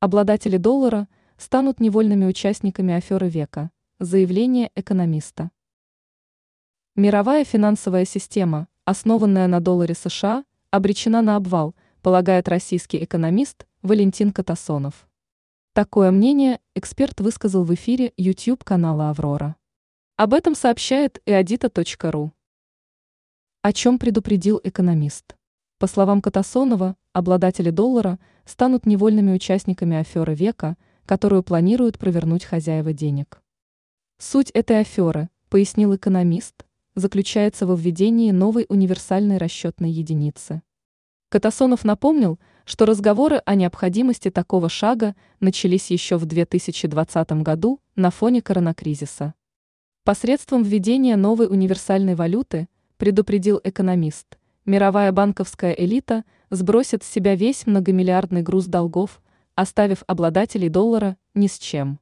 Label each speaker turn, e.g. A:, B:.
A: Обладатели доллара станут невольными участниками аферы века. Заявление экономиста. Мировая финансовая система, основанная на долларе США, обречена на обвал, полагает российский экономист Валентин Катасонов. Такое мнение эксперт высказал в эфире YouTube-канала «Аврора». Об этом сообщает иодита.ру. О чем предупредил экономист? По словам Катасонова, обладатели доллара станут невольными участниками аферы века, которую планируют провернуть хозяева денег. Суть этой аферы, пояснил экономист, заключается во введении новой универсальной расчетной единицы. Катасонов напомнил, что разговоры о необходимости такого шага начались еще в 2020 году на фоне коронакризиса. Посредством введения новой универсальной валюты, предупредил экономист, мировая банковская элита сбросит с себя весь многомиллиардный груз долгов, оставив обладателей доллара ни с чем.